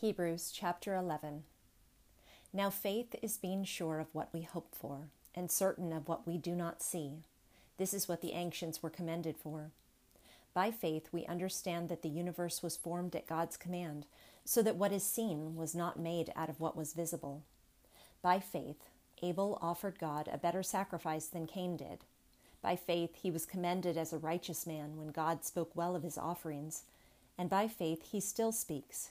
Hebrews chapter 11. Now faith is being sure of what we hope for, and certain of what we do not see. This is what the ancients were commended for. By faith, we understand that the universe was formed at God's command, so that what is seen was not made out of what was visible. By faith, Abel offered God a better sacrifice than Cain did. By faith, he was commended as a righteous man when God spoke well of his offerings, and by faith, he still speaks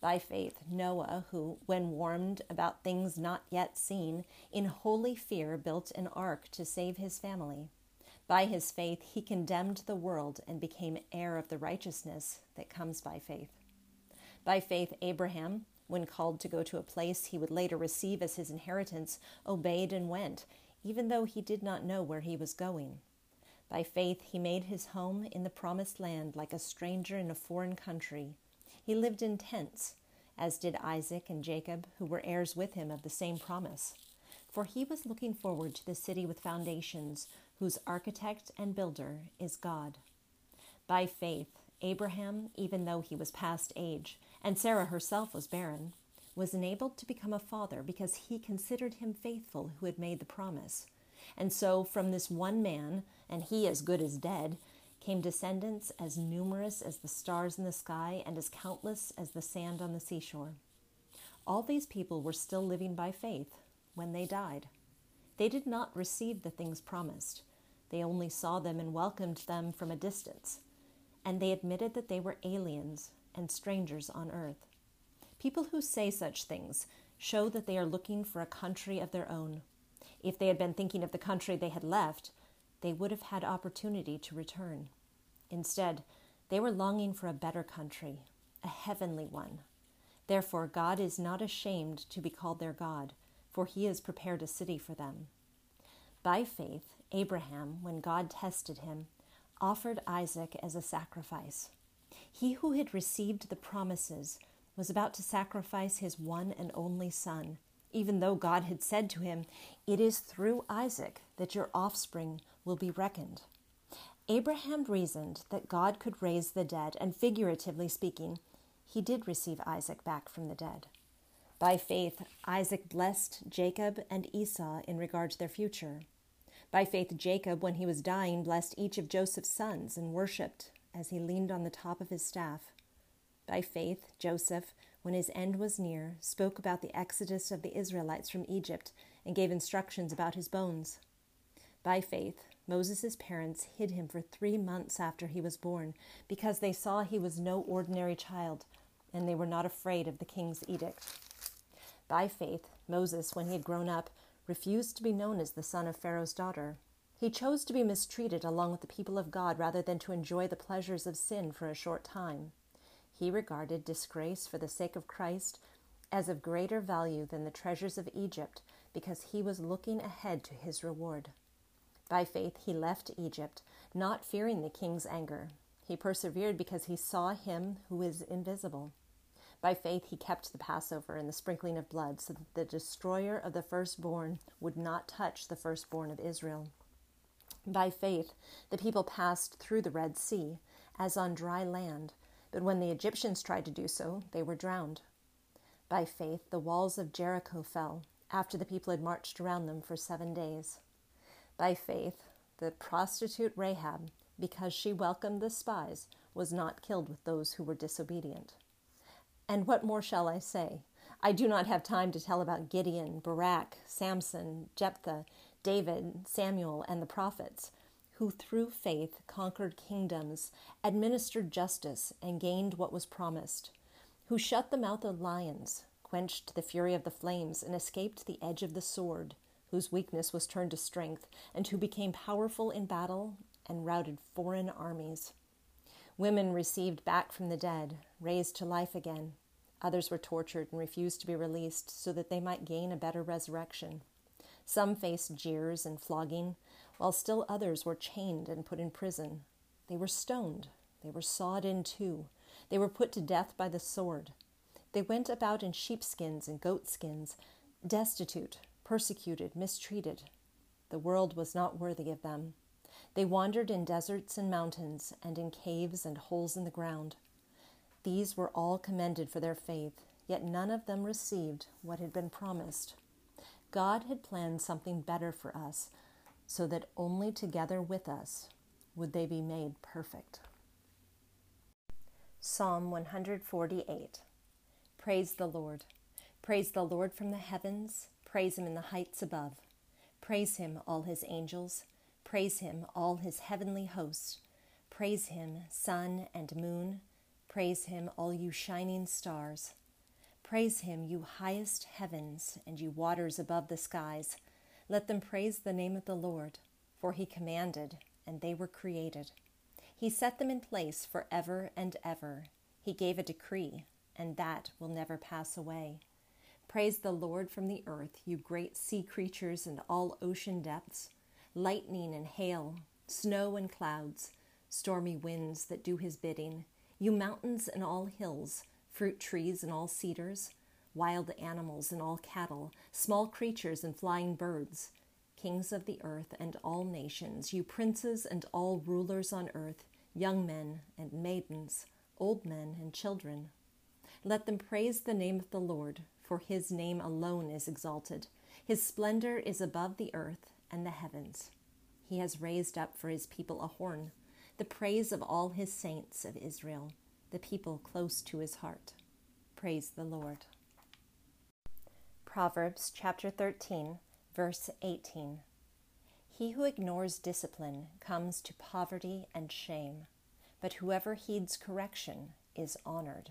By faith, Noah, who, when warned about things not yet seen, in holy fear built an ark to save his family. By his faith, he condemned the world and became heir of the righteousness that comes by faith. By faith, Abraham, when called to go to a place he would later receive as his inheritance, obeyed and went, even though he did not know where he was going. By faith, he made his home in the promised land like a stranger in a foreign country he lived in tents, as did Isaac and Jacob, who were heirs with him of the same promise. For he was looking forward to the city with foundations, whose architect and builder is God. By faith, Abraham, even though he was past age, and Sarah herself was barren, was enabled to become a father because he considered him faithful who had made the promise. And so, from this one man, and he as good as dead, came descendants as numerous as the stars in the sky and as countless as the sand on the seashore. All these people were still living by faith when they died. They did not receive the things promised. They only saw them and welcomed them from a distance. And they admitted that they were aliens and strangers on earth. People who say such things show that they are looking for a country of their own. If they had been thinking of the country they had left, they would have had opportunity to return. Instead, they were longing for a better country, a heavenly one. Therefore, God is not ashamed to be called their God, for he has prepared a city for them. By faith, Abraham, when God tested him, offered Isaac as a sacrifice. He who had received the promises was about to sacrifice his one and only son, even though God had said to him, It is through Isaac that your offspring will be reckoned. Abraham reasoned that God could raise the dead, and figuratively speaking, he did receive Isaac back from the dead. By faith, Isaac blessed Jacob and Esau in regard to their future. By faith, Jacob, when he was dying, blessed each of Joseph's sons and worshipped as he leaned on the top of his staff. By faith, Joseph, when his end was near, spoke about the exodus of the Israelites from Egypt and gave instructions about his bones. By faith, Moses' parents hid him for three months after he was born because they saw he was no ordinary child and they were not afraid of the king's edict. By faith, Moses, when he had grown up, refused to be known as the son of Pharaoh's daughter. He chose to be mistreated along with the people of God rather than to enjoy the pleasures of sin for a short time. He regarded disgrace for the sake of Christ as of greater value than the treasures of Egypt because he was looking ahead to his reward. By faith he left Egypt, not fearing the king's anger. He persevered because he saw him who is invisible. By faith he kept the Passover and the sprinkling of blood, so that the destroyer of the firstborn would not touch the firstborn of Israel. By faith the people passed through the Red Sea, as on dry land, but when the Egyptians tried to do so, they were drowned. By faith the walls of Jericho fell, after the people had marched around them for seven days. By faith, the prostitute Rahab, because she welcomed the spies, was not killed with those who were disobedient. And what more shall I say? I do not have time to tell about Gideon, Barak, Samson, Jephthah, David, Samuel, and the prophets, who through faith conquered kingdoms, administered justice, and gained what was promised, who shut the mouth of lions, quenched the fury of the flames, and escaped the edge of the sword whose weakness was turned to strength, and who became powerful in battle and routed foreign armies. Women received back from the dead, raised to life again. Others were tortured and refused to be released so that they might gain a better resurrection. Some faced jeers and flogging, while still others were chained and put in prison. They were stoned, they were sawed in two, they were put to death by the sword. They went about in sheepskins and goatskins, destitute, persecuted, mistreated. The world was not worthy of them. They wandered in deserts and mountains, and in caves and holes in the ground. These were all commended for their faith, yet none of them received what had been promised. God had planned something better for us, so that only together with us would they be made perfect. Psalm 148 Praise the Lord. Praise the Lord from the heavens. Praise him in the heights above. Praise him, all his angels. Praise him, all his heavenly hosts. Praise him, sun and moon. Praise him, all you shining stars. Praise him, you highest heavens, and you waters above the skies. Let them praise the name of the Lord, for he commanded, and they were created. He set them in place for ever and ever. He gave a decree, and that will never pass away. Praise the Lord from the earth, you great sea creatures and all ocean depths, lightning and hail, snow and clouds, stormy winds that do his bidding, you mountains and all hills fruit trees and all cedars, wild animals and all cattle, small creatures and flying birds, kings of the earth and all nations, you princes and all rulers on earth, young men and maidens, old men and children. Let them praise the name of the Lord, for his name alone is exalted. His splendor is above the earth and the heavens. He has raised up for his people a horn, the praise of all his saints of Israel the people close to his heart. Praise the Lord. Proverbs chapter 13, verse 18. He who ignores discipline comes to poverty and shame, but whoever heeds correction is honored.